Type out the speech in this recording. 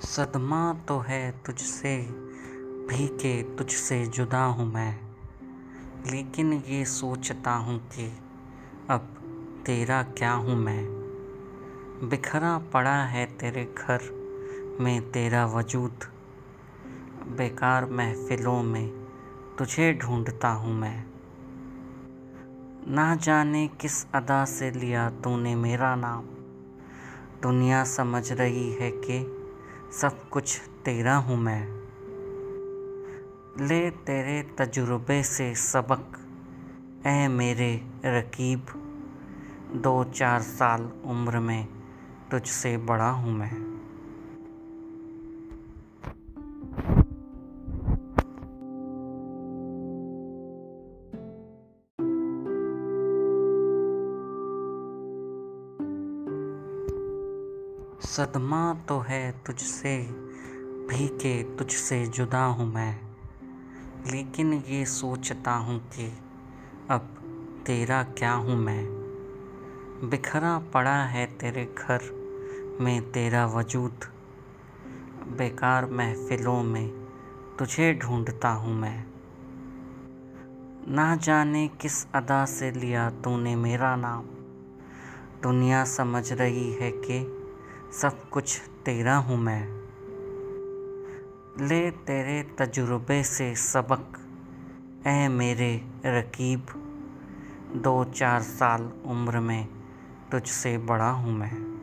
सदमा तो है तुझसे भी के तुझसे जुदा हूँ मैं। लेकिन ये सोचता हूँ कि अब तेरा क्या हूँ मैं। बिखरा पड़ा है तेरे घर में तेरा वजूद। बेकार महफिलों में तुझे ढूंढता हूँ मैं। ना जाने किस अदा से लिया तूने मेरा नाम। दुनिया समझ रही है कि सब कुछ तेरा हूँ मैं। ले तेरे तजुर्बे से सबक ए मेरे रकीब। दो चार साल उम्र में तुझसे बड़ा हूँ मैं। सदमा तो है तुझसे भी के तुझसे जुदा हूँ मैं। लेकिन ये सोचता हूँ कि अब तेरा क्या हूँ मैं? बिखरा पड़ा है तेरे घर में तेरा वजूद। बेकार महफिलों में तुझे ढूंढता हूँ मैं। ना जाने किस अदा से लिया तूने मेरा नाम। दुनिया समझ रही है कि सब कुछ तेरा हूँ मैं। ले तेरे तजुर्बे से सबक ए मेरे रकीब। दो चार साल उम्र में तुझसे बड़ा हूँ मैं।